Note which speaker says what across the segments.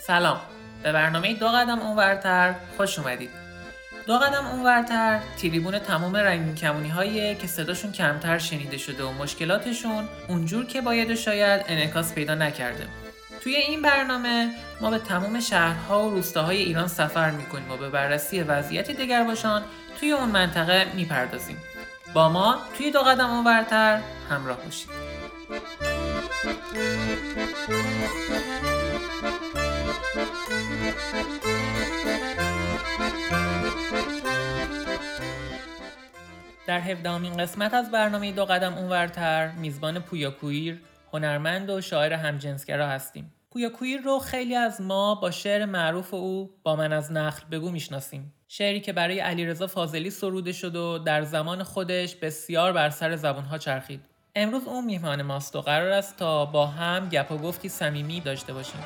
Speaker 1: سلام. به برنامه دو قدم اونورتر خوش اومدید. دو قدم اونورتر تریبون تمام رنگین کمونی هایی که صداشون کمتر شنیده شده و مشکلاتشون اونجور که باید شاید انعکاس پیدا نکرده. توی این برنامه ما به تمام شهرها و روستاهای ایران سفر می‌کنیم و به بررسی وضعیت باشان توی اون منطقه می‌پردازیم. با ما توی دو قدم اونورتر همراه باشید. در هفدهمین قسمت از برنامه دو قدم اونورتر میزبان پویا کویر هنرمند و شاعر همجنسگرا هستیم. پویا کویر رو خیلی از ما با شعر معروف او با من از نخل بگو می‌شناسیم. شعری که برای علیرضا فاضلی سروده شد و در زمان خودش بسیار بر سر زبانها چرخید. امروز اون میهمان ماست و قرار است تا با هم گپ و گفتی صمیمی داشته باشیم.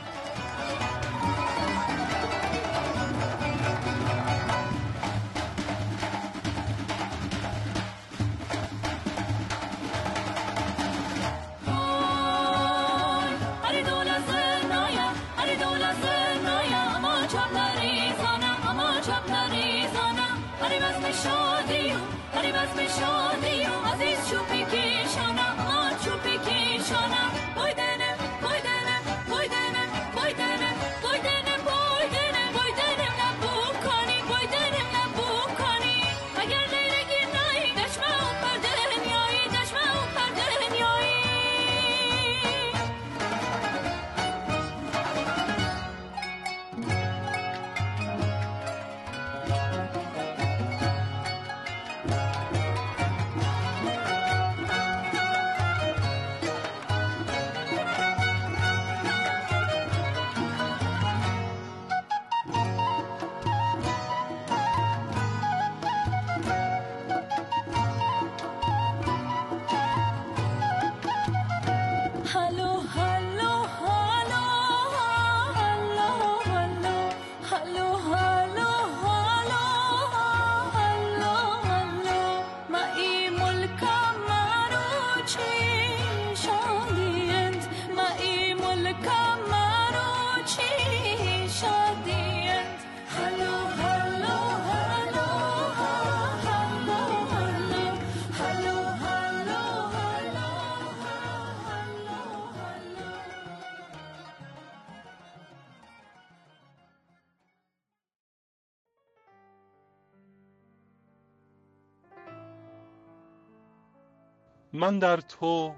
Speaker 2: من در تو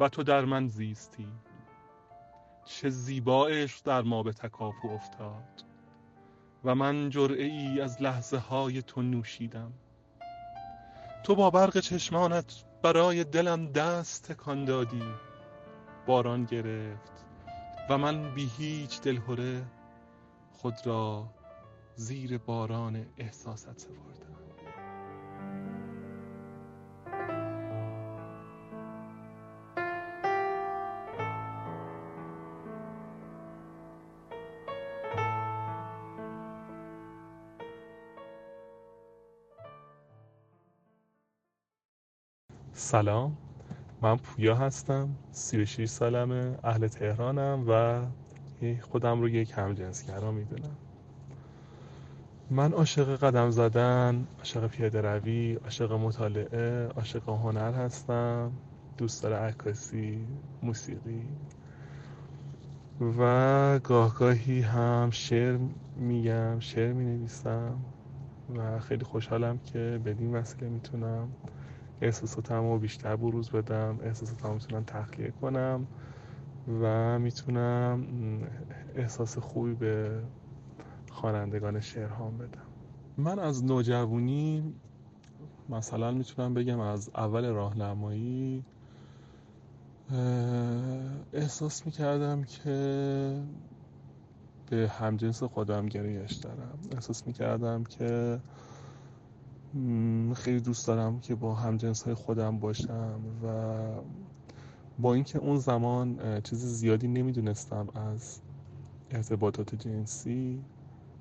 Speaker 2: و تو در من زیستی. چه زیبا در ما به تکاپو افتاد و من جرعه ای از لحظه های تو نوشیدم. تو با برق چشمانت برای دلم دست تکان دادی باران گرفت و من بی هیچ دلهوره خود را زیر باران احساست سپردم. سلام. من پویا هستم 36 سالمه اهل تهرانم و خودم رو یک همجنسگرا می‌دونم. من عاشق قدم زدن عاشق پیاده روی عاشق مطالعه عاشق هنر هستم دوست داره عکاسی موسیقی و گاهگاهی هم شعر میگم شعر می نویسم و خیلی خوشحالم که بدین وسیله می‌تونم احساساتم رو بیشتر بروز بدم احساساتم می‌تونم تخلیه کنم و می‌تونم احساس خوبی به خوانندگان شعرهام بدم. من از نوجوانی مثلا می‌تونم بگم از اول راهنمایی احساس می‌کردم که به همجنس خودم گرایش دارم احساس می‌کردم که خیلی دوست دارم که با همجنس های خودم باشم و با اینکه اون زمان چیز زیادی نمی‌دونستم از ارتباطات جنسی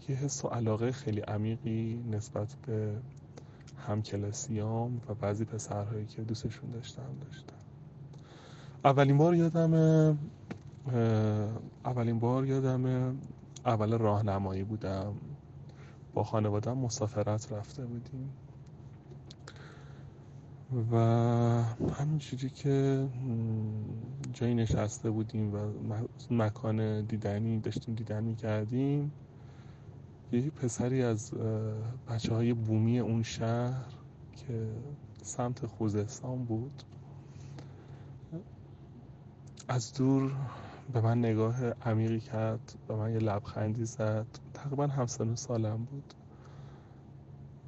Speaker 2: یه حس و علاقه خیلی عمیقی نسبت به همکلاسیام و بعضی پسرهایی که دوستشون داشتم داشتم. اولین بار یادم اولین بار یادم اول راهنمایی بودم. با خانوادم مسافرت رفته بودیم. و همینجوری که جایی نشسته بودیم و مکان دیدنی داشتیم دیدن می‌کردیم یه پسری از بچه های بومی اون شهر که سمت خوزستان بود از دور به من نگاه عمیقی کرد به من یه لبخندی زد. تقریبا همسن سالم بود.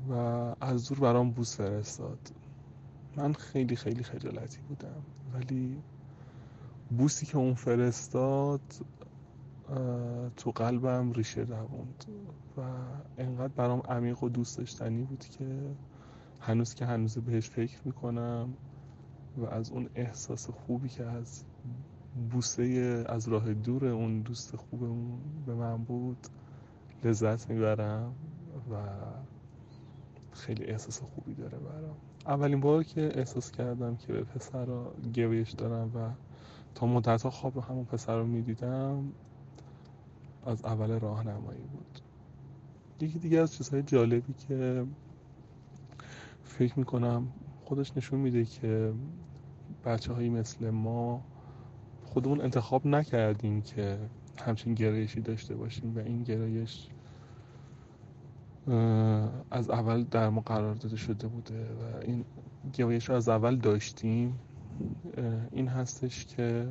Speaker 2: و از دور برام بوس فرستاد. من خیلی خیلی خجالتی بودم. ولی بوسی که اون فرستاد تو قلبم ریشه دووند و انقدر برام عمیق و دوست داشتنی بود که هنوز که هنوز بهش فکر می‌کنم و از اون احساس خوبی که از بوسه از راه دور اون دوست خوبمون به من بود. لذت می‌برم و خیلی احساس خوبی داره برام. اولین بار که احساس کردم که به پسر را گویش دارم و تا مدت خواب همون پسر رو می‌دیدم از اول راهنمایی بود. یکی دیگه از چیزهای جالبی که فکر می‌کنم خودش نشون میده که بچه هایی مثل ما خودمون انتخاب نکردیم که همچین گرایشی داشته باشیم و این گرایش از اول در ما قرار داده شده بوده و این گرایش رو از اول داشتیم. این هستش که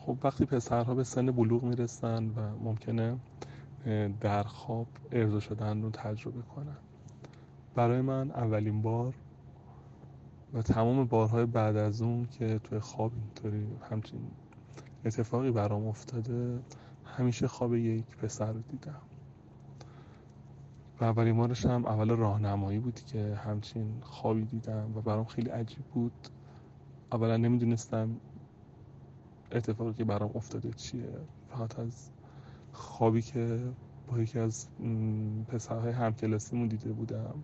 Speaker 2: خب وقتی پسرها به سن بلوغ می‌رسن و ممکنه در خواب ارضا شدن رو تجربه کنن. برای من اولین بار و تمام بارهای بعد از اون که توی خواب اینطوری همچین اتفاقی برام افتاده همیشه خواب یک پسر رو دیدم. و اولین بارش هم اول راهنمایی بود که همچین خوابی دیدم و برام خیلی عجیب بود. اولا نمی‌دونستم اتفاقی که برام افتاده چیه. فقط از خوابی که با یکی از پسرهای همکلاسیمون دیده بودم.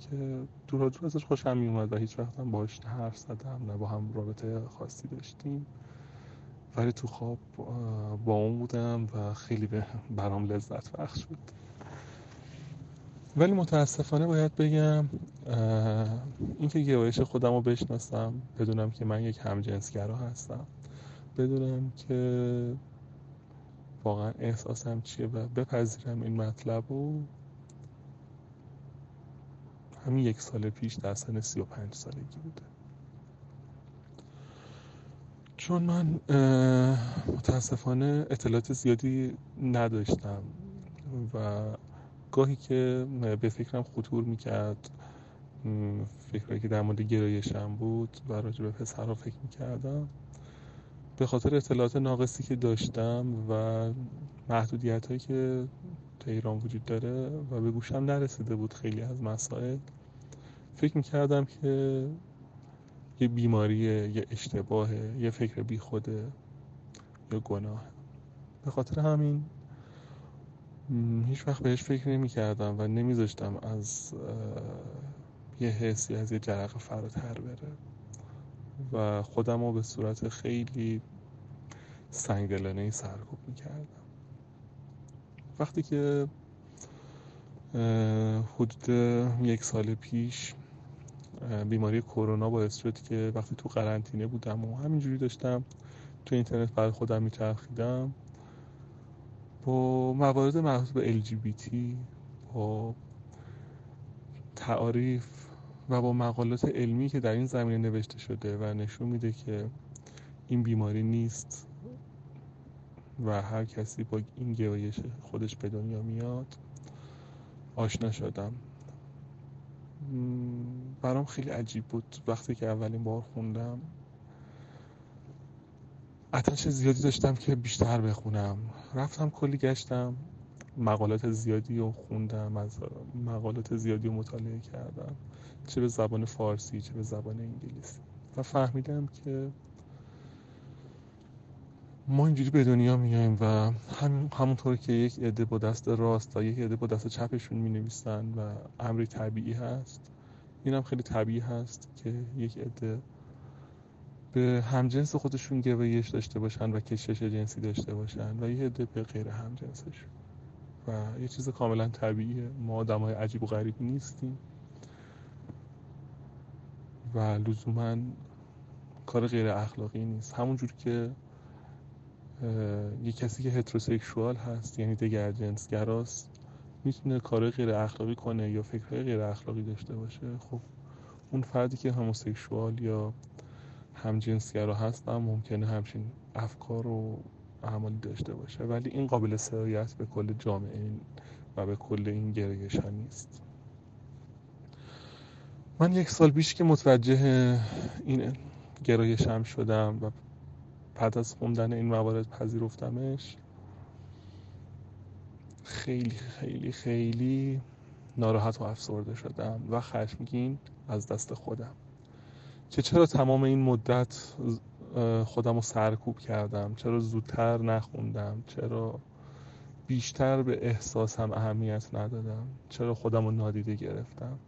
Speaker 2: که دور دور ازش خوشم میومد و هیچ وقت هم باش حرف زدم نه با هم رابطه خاصی داشتیم. ولی تو خواب با اون بودم و خیلی به برام لذت بخش بود. ولی متاسفانه باید بگم اینکه گرایش خودم رو بشناسم بدونم که من یک همجنسگرا هستم. بدونم که واقعا احساسم چیه و بپذیرم این مطلب رو. همین یک سال پیش در سن سی و پنج سالگی بوده. چون من متاسفانه اطلاعات زیادی نداشتم و گاهی که به فکرم خطور می‌کرد فکرهایی که در مورد گرایشم بود و راجع به پسرها فکر می‌کردم به خاطر اطلاعات ناقصی که داشتم و محدودیت هایی که تو ایران وجود داره و به گوشم نرسیده بود خیلی از مسائل فکر می‌کردم که یه بیماریه یه اشتباهه یه فکر بی خوده یا گناه. به خاطر همین هیچ وقت بهش فکر نمی کردم و نمیذاشتم از یه حسی از یه جرق فراتر بره. و خودم رو به صورت خیلی سنگدلانه سرکوب می کردم وقتی که حدود یک سال پیش بیماری کرونا باعث شد که وقتی تو قرنطینه بودم و همینجوری داشتم تو اینترنت برای خودم میچرخیدم. با موارد مربوط به LGBT با تعاریف و با مقالات علمی که در این زمینه نوشته شده و نشون میده که این بیماری نیست و هر کسی با این گرایش خودش به دنیا میاد آشنا شدم. برام خیلی عجیب بود وقتی که اولین بار خوندم. اتش زیادی داشتم که بیشتر بخونم. رفتم کلی گشتم مقالات زیادی رو خوندم از مقالات زیادی رو مطالعه کردم. چه به زبان فارسی چه به زبان انگلیسی. و فهمیدم که ما اینجوری به دنیا میایم و هم همونطور که یک عده با دست راست و یک عده با دست چپشون می نویسن و امری طبیعی هست. اینم خیلی طبیعی هست که یک عده به همجنس خودشون گرایش داشته باشن و کشش جنسی داشته باشن و یه عده به غیر همجنسشون. و یه چیز کاملا طبیعیه. ما آدم های عجیب و غریب نیستیم. و لزوما کار غیر اخلاقی نیست. همونجور که یه کسی که هتروسکشوال هست یعنی دگر جنسگراست می‌تونه کار غیر اخلاقی کنه یا فکرهای غیر اخلاقی داشته باشه. خب اون فردی که هموسکشوال یا همجنسگرا هست هم ممکنه همچین افکار و اعمالی داشته باشه. ولی این قابل سرایت به کل جامعه و به کل این گرایش ها نیست. من یک سال پیش که متوجه این گرایشم شدم و بعد از خوندن این موارد پذیرفتمش خیلی خیلی خیلی ناراحت و افسرده شدم و خشمگین از دست خودم. که چرا تمام این مدت خودم رو سرکوب کردم؟ چرا زودتر نخوندم؟ چرا بیشتر به احساسم اهمیت ندادم؟ چرا خودم رو نادیده گرفتم؟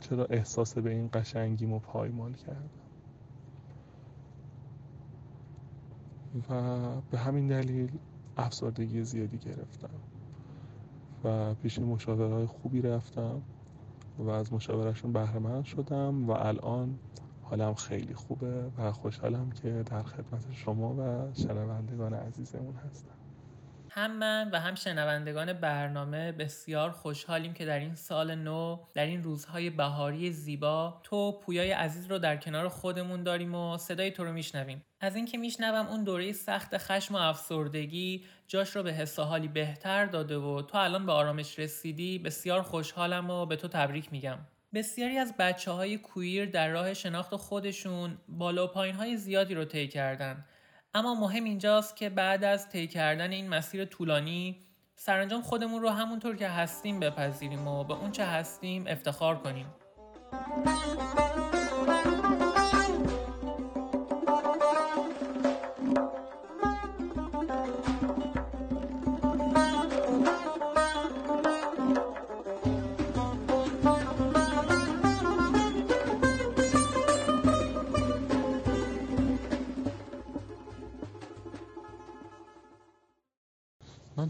Speaker 2: چرا احساس به این قشنگیم و پایمال کردم؟ و به همین دلیل افسردگی زیادی گرفتم و پیش مشاورهای خوبی رفتم و از مشاورشون بهره شدم و الان حالم خیلی خوبه و خوشحالم که در خدمت شما و شنوندگان عزیزمون هستم.
Speaker 1: هم من و هم شنوندگان برنامه بسیار خوشحالیم که در این سال نو در این روزهای بهاری زیبا تو پویای عزیز رو در کنار خودمون داریم و صدای تو رو میشنویم. از اینکه میشنوم اون دوره سخت خشم و افسردگی جاش رو به حس حالی بهتر داده و تو الان به آرامش رسیدی بسیار خوشحالم و به تو تبریک میگم. بسیاری از بچه های کویر در راه شناخت خودشون بالا و پایین های زیادی رو طی کردن. اما مهم اینجاست که بعد از طی کردن این مسیر طولانی سرانجام خودمون رو همونطور که هستیم بپذیریم و به اون چه هستیم افتخار کنیم.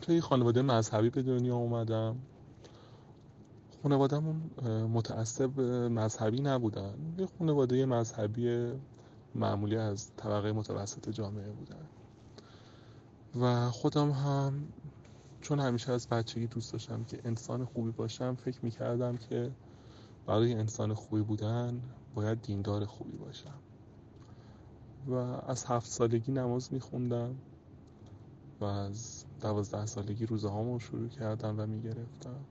Speaker 2: توی خانواده مذهبی به دنیا اومدم خانوادهمون متعصب مذهبی نبودن. یه خانواده مذهبی معمولی از طبقه متوسط جامعه بودن. و خودم هم چون همیشه از بچگی دوست داشتم که انسان خوبی باشم فکر می‌کردم که برای انسان خوبی بودن باید دیندار خوبی باشم. و از هفت سالگی نماز میخوندم و از دوازده سالگی روزه هامو شروع کردم و می‌گرفتم.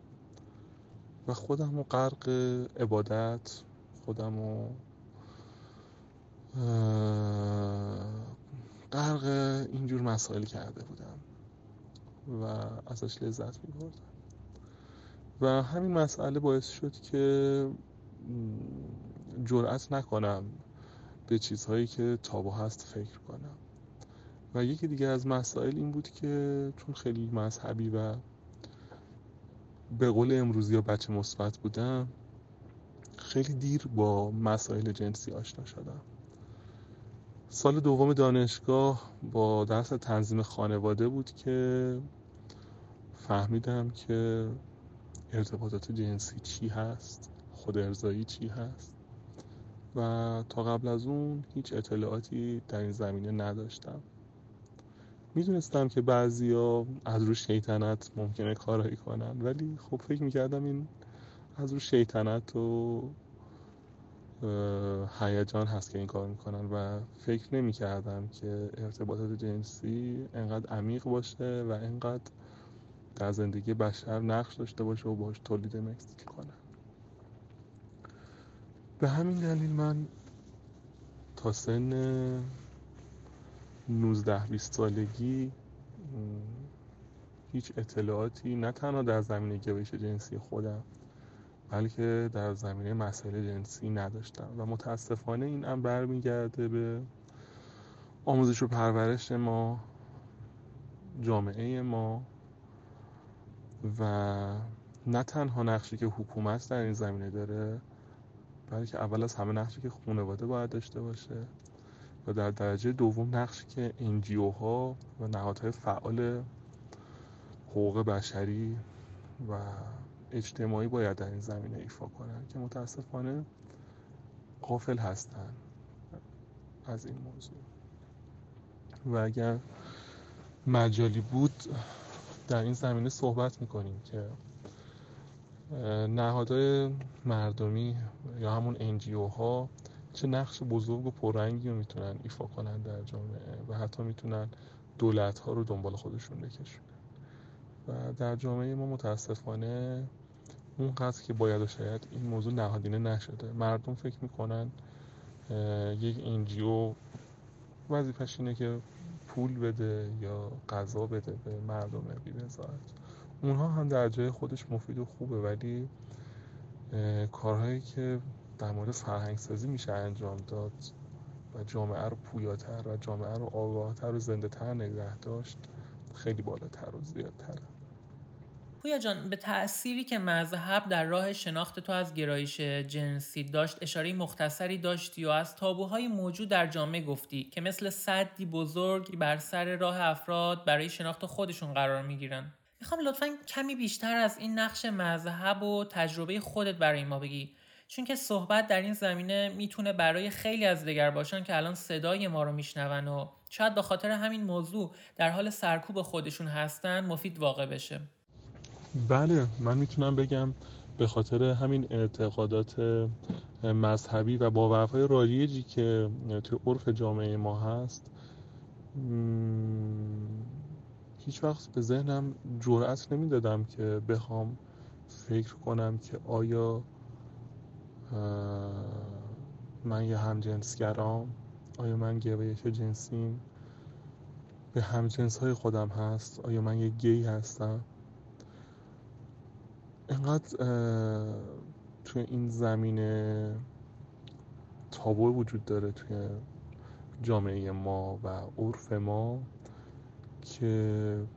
Speaker 2: و خودم رو غرق عبادت خودم رو غرق اینجور مسائل کرده بودم و ازش لذت می و همین مسئله باعث شد که جرأت نکنم به چیزهایی که تابو هست فکر کنم. و یکی دیگه از مسائل این بود که چون خیلی مذهبی و به قول امروزی یا بچه مثبت بودم خیلی دیر با مسائل جنسی آشنا شدم. سال دوم دانشگاه با درس تنظیم خانواده بود که فهمیدم که ارتباطات جنسی چی هست خود ارزایی چی هست. و تا قبل از اون هیچ اطلاعاتی در این زمینه نداشتم. می‌دونستم که بعضیا از رو شیطنت ممکنه کارایی کنن ولی خب فکر می‌کردم این از رو شیطنت و هیجان هست که این کار می‌کنن و فکر نمی‌کردم که ارتباطات جنسی انقدر عمیق باشه و انقدر در زندگی بشر نقش داشته باشه و باش تولید مثل کنه به همین دلیل من تا سن 19 20 سالگی هیچ اطلاعاتی نه تنها در زمینه گرایش جنسی خودم بلکه در زمینه مسائل جنسی نداشتم. و متاسفانه این هم برمیگرده به آموزش و پرورش ما جامعه ما و نه تنها نقشی که حکومت در این زمینه داره بلکه اول از همه نقشی که خانواده باید داشته باشه. و در درجه دوم نقشی که انجیو ها و نهادهای فعال حقوق بشری و اجتماعی باید در این زمینه ایفا کنن که متاسفانه قافل هستن از این موضوع. و اگر مجالی بود در این زمینه صحبت می‌کنیم که نهادهای مردمی یا همون انجیو ها چه نقش بزرگ و پررنگی رو می‌تونن ایفا کنن در جامعه و حتی می‌تونن دولت ها رو دنبال خودشون بکشونن و در جامعه ما متاسفانه اونقدر که باید و شاید این موضوع نهادینه نشده. مردم فکر می‌کنن یک انجیو وظیفش اینه که پول بده یا غذا بده به مردم بی اونها هم در جای خودش مفید و خوبه ولی کارهایی که در مورد فرهنگ سازی میشه انجام داد و جامعه رو پویاتر و جامعه رو آگاهتر و زنده تر نگه داشت خیلی بالاتر و زیادتره
Speaker 1: پویا جان به تأثیری که مذهب در راه شناخت تو از گرایش جنسی داشت اشاره مختصری داشتی و از تابوهای موجود در جامعه گفتی که مثل صدی بزرگ بر سر راه افراد برای شناخت خودشون قرار می‌گیرن. می‌خوام لطفا کمی بیشتر از این نقش مذهب و تجربه خودت برای ما بگی. چون که صحبت در این زمینه می‌تونه برای خیلی از دیگر باشن که الان صدای ما رو میشنون و شاید به خاطر همین موضوع در حال سرکوب خودشون هستن مفید واقع بشه.
Speaker 2: بله من می‌تونم بگم به خاطر همین اعتقادات مذهبی و باورهای رایجی که توی عرف جامعه ما هست هیچ وقت به ذهنم جرأت نمی‌دادم که بخوام فکر کنم که آیا من یه همجنسگرام آیا من گرایش جنسیم؟ به همجنس های خودم هست. آیا من یه گی هستم؟ اینقدر توی این زمینه تابو وجود داره توی جامعه ما و عرف ما که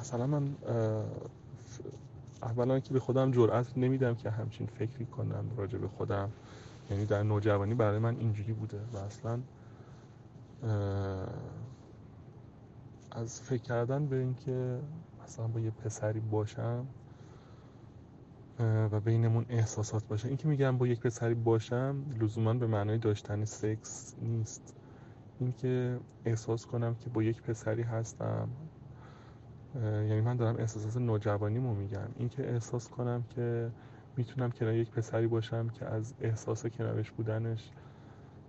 Speaker 2: مثلا من اولا که به خودم جرأت نمیدم که همچین فکری کنم راجع به خودم. یعنی در نوجوانی برای من اینجوری بوده و اصلا از فکر کردن به اینکه مثلا با یه پسری باشم و بینمون احساسات باشه. این که میگم با یک پسری باشم لزوما به معنای داشتن سکس نیست. اینکه احساس کنم که با یک پسری هستم یعنی من دارم احساسات نوجوانیمو میگم. اینکه احساس کنم که می‌تونم کنار یک پسری باشم که از احساس کنارش بودنش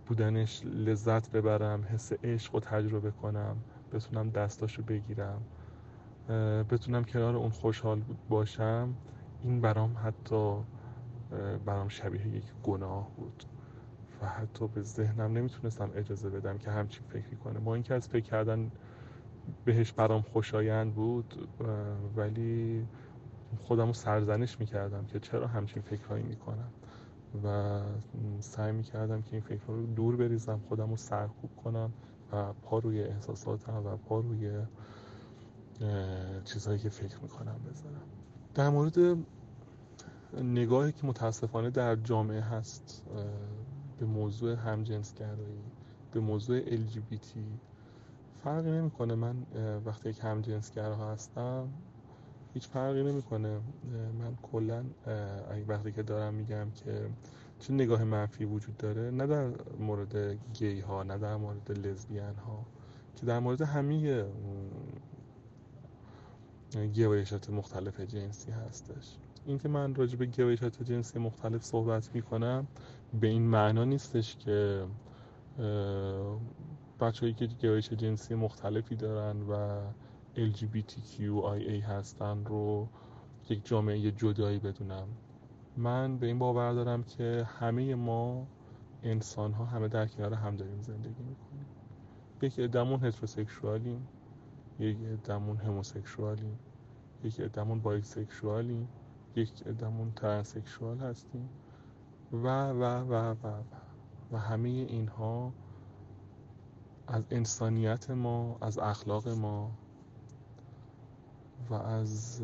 Speaker 2: بودنش لذت ببرم حس عشق رو تجربه کنم بتونم دستاشو بگیرم بتونم کنار اون خوشحال باشم این برام حتی برام شبیه یک گناه بود. و حتی به ذهنم نمی‌تونستم اجازه بدم که همچین فکری کنه با اینکه از فکر کردن بهش برام خوشایند بود ولی خودم رو سرزنش می‌کردم که چرا همچین فکرهایی می‌کنم و سعی می‌کردم که این فکرها رو دور بریزم خودم رو سرکوب کنم و پا روی احساساتم و پا روی چیزهایی که فکر می‌کنم بذارم. در مورد نگاهی که متاسفانه در جامعه هست به موضوع همجنسگرایی به موضوع LGBT فرقی نمی‌کنه. من وقتی یک همجنسگرا هستم هیچ فرقی نمی‌کنه. من کلا وقتی که دارم میگم که چه نگاه منفی وجود داره نه در مورد گی ها نه در مورد لزبیان ها که در مورد همه گرایشات مختلف جنسی هستش. اینکه من راجع به گرایشات جنسی مختلف صحبت می‌کنم به این معنا نیستش که بچههایی که گرایش جنسی مختلفی دارن و LGBTQIA هستن رو یک جامعه جدایی بدونم. من به این باور دارم که همه ما انسان ها همه در کنار هم داریم زندگی می‌کنیم. یک ادمون هتروسکشوالیم یک ادمون هموسکشوالیم یک ادمون بایسکشوالیم یک ادمون ترنسکشوال هستیم و و و و و, و همه اینها از انسانیت ما از اخلاق ما و از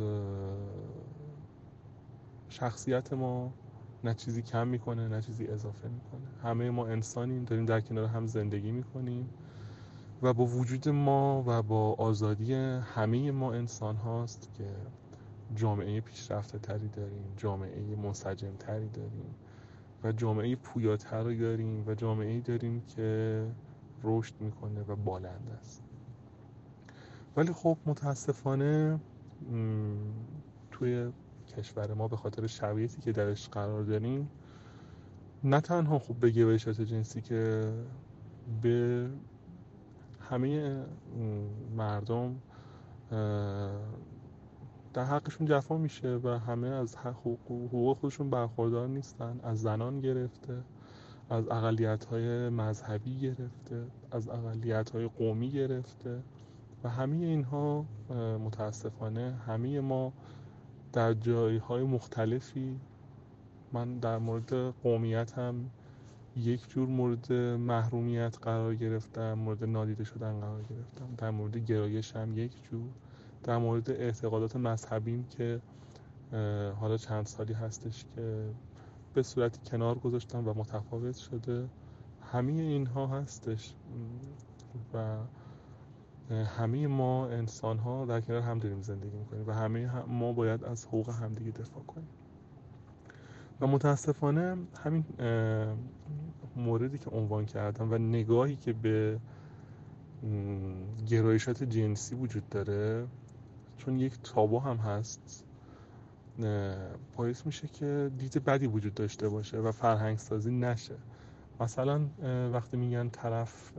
Speaker 2: شخصیت ما نه چیزی کم می‌کنه نه چیزی اضافه می‌کنه. همه ما انسانیم داریم در کنار هم زندگی می‌کنیم و با وجود ما و با آزادی همه ما انسان هاست که جامعه پیشرفته تری داریم جامعه منسجم تری داریم و جامعه پویاتر داریم و جامعه داریم که رشد می‌کنه و بالند است. ولی خب متاسفانه توی کشور ما به خاطر شرایطی که درش قرار داریم نه تنها خوب به گویشات جنسی که به همه مردم در حقشون جفا میشه و همه از حقوق خودشون برخوردار نیستن از زنان گرفته. از اقلیت های مذهبی گرفته از اقلیت های قومی گرفته و همه اینها متاسفانه همه ما در جایهای مختلفی من در مورد قومیت هم یک جور مورد محرومیت قرار گرفتم مورد نادیده شدن قرار گرفتم در مورد گرایش هم یک جور در مورد اعتقادات مذهبیم که حالا چند سالی هستش که به صورتی کنار گذاشتم و متفاوت شده. همه اینها هستش. و همه ما انسان ها در کنار هم داریم زندگی می‌کنیم و همه ما باید از حقوق همدیگه دفاع کنیم. و متاسفانه همین موردی که عنوان کردم و نگاهی که به گرایشات جنسی وجود داره چون یک تابو هم هست. باعث میشه که دید بدی وجود داشته باشه و فرهنگ سازی نشه. مثلا وقتی میگن طرف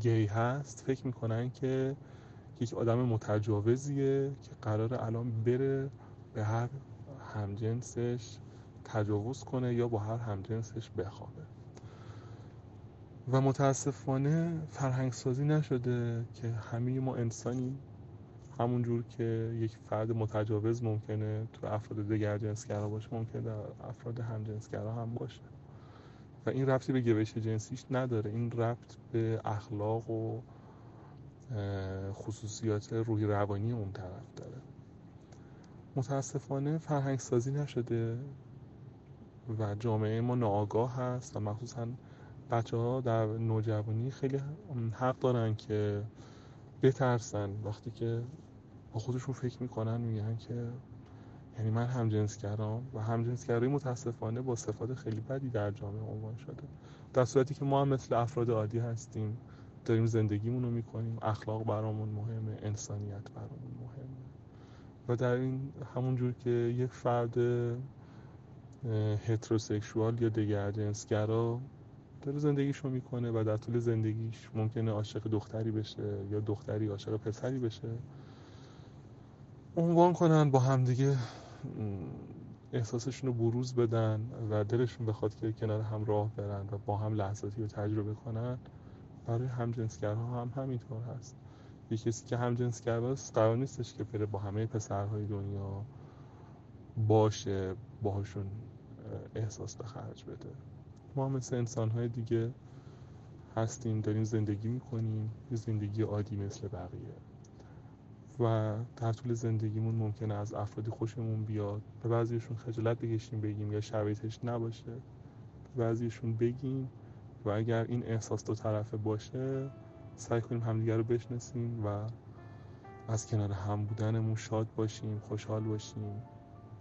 Speaker 2: گی هست فکر می‌کنن که یک آدم متجاوزیه که قرار الان بره به هر همجنسش تجاوز کنه یا با هر همجنسش بخوابه. و متاسفانه فرهنگ سازی نشده که همه ما انسانیم. همونجور که یک فرد متجاوز ممکنه تو افراد دیگر جنسگرا باشه ممکنه در افراد همجنسگرا هم باشه. و این ربطی به گوش جنسیش نداره. این ربط به اخلاق و خصوصیات روحی روانی اون طرف داره. متاسفانه فرهنگ سازی نشده و جامعه ما ناآگاه هست و مخصوصا بچه ها در نوجوانی خیلی حق دارن که بترسن. وقتی که با خودشون فکر می‌کنن میگن که یعنی من هم جنسگرام و هم جنسگرایی متاسفانه با صفات خیلی بدی در جامعه عنوان شده. در صورتی که ما هم مثل افراد عادی هستیم داریم زندگیمون رو می‌کنیم. اخلاق برامون مهمه انسانیت برامون مهمه. و در این همون جور که یک فرد هتروسکشوال یا دیگر جنسگرا داره زندگیشو می‌کنه و در طول زندگیش ممکنه عاشق دختری بشه یا دختری عاشق پسری بشه. عنوان کنن با همدیگه احساسشون رو بروز بدن و دلشون بخواد که کنار هم راه برن و با هم لحظاتی رو تجربه کنن. برای همجنسگرها هم همینطور هست. یه کسی که همجنسگراست قرار نیستش که بره با همه پسرهای دنیا باشه باهاشون احساس به خرج بده. ما مثل انسانهای دیگه هستیم داریم زندگی می‌کنیم یه زندگی عادی مثل بقیه. و در طول زندگیمون ممکنه از افرادی خوشمون بیاد. به بعضیشون خجالت بکشیم بگیم یا شرایطش نباشه. به بعضیشون بگیم و اگر این احساس دو طرفه باشه سعی کنیم همدیگر رو بشناسیم و از کنار هم بودنمون شاد باشیم خوشحال باشیم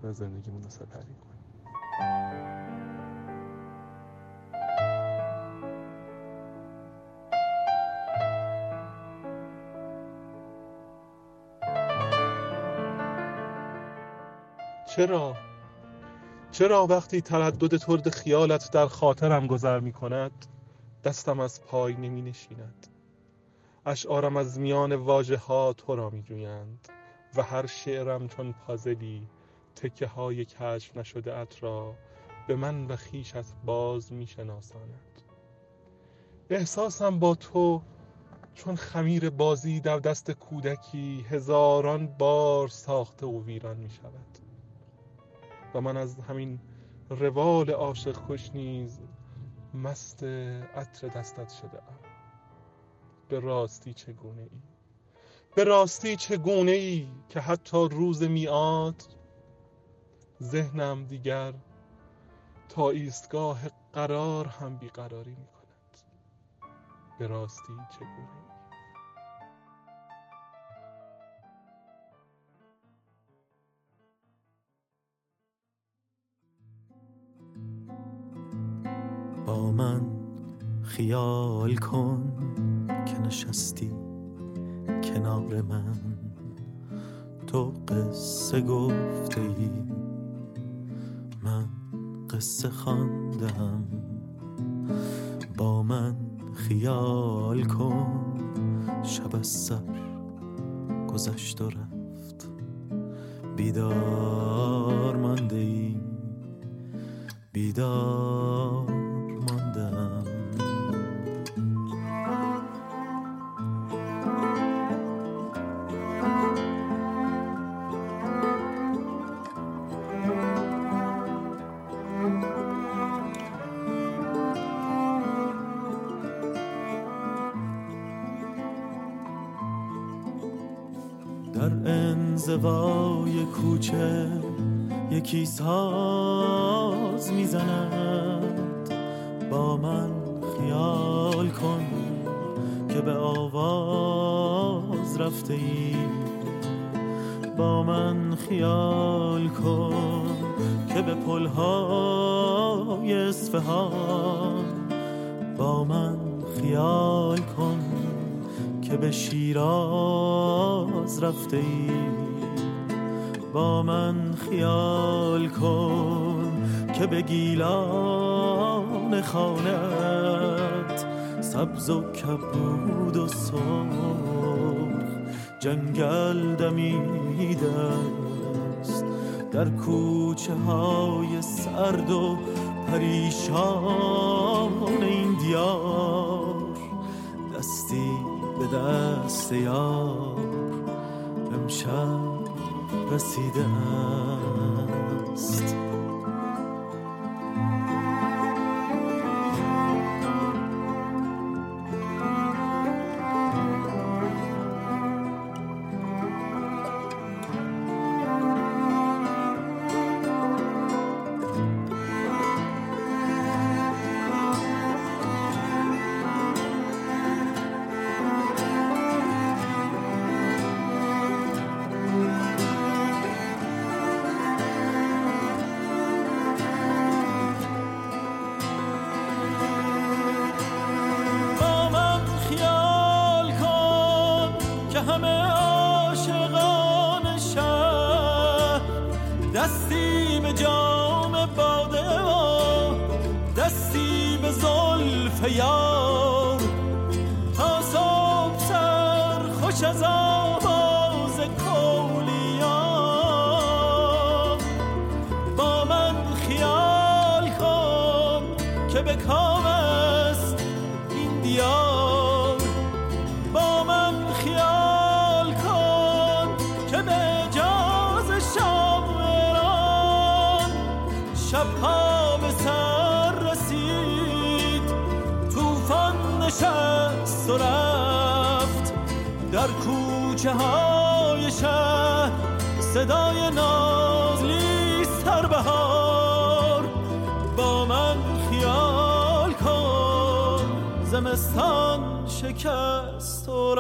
Speaker 2: و زندگیمون رو سپری کنیم. چرا؟ چرا وقتی تردد ترد خیالت در خاطرم گذر می کند دستم از پای نمی نشیند اشعارم از میان واجه ها تو را می جویند و هر شعرم چون پازلی تکه های کشف نشده ات را به من و خیشت باز می شناساند احساسم با تو چون خمیر بازی در دست کودکی هزاران بار ساخته و ویران می شود و من از همین روال عاشق کش نیز مست عطر دستت شده ام به راستی چگونه ای؟ به راستی چگونه ای که حتی روز میاد ذهنم دیگر تا ایستگاه قرار هم بیقراری می کند به راستی چگونه
Speaker 3: با من خیال کن که نشستی کنار من. تو قصه گفته ای من قصه خواندم. با من خیال کن شب از سر گذشت و رفت. بیدار مانده ای بیدار ساز می‌زند. با من خیال کن که به آواز رفته ای با من خیال کن که به پلهای اصفهان. با من خیال کن که به شیراز رفته ای با من خیال کن که به گیلان خانت سبز و کبود و سرخ جنگل دمیده است در کوچه های سرد و پریشان این دیار دستی به دست یار. امشب رسیده است. سر خوش از کوچه های شهر صدای نازلی نازلی سربهار با من خیال کن زمستان شکست و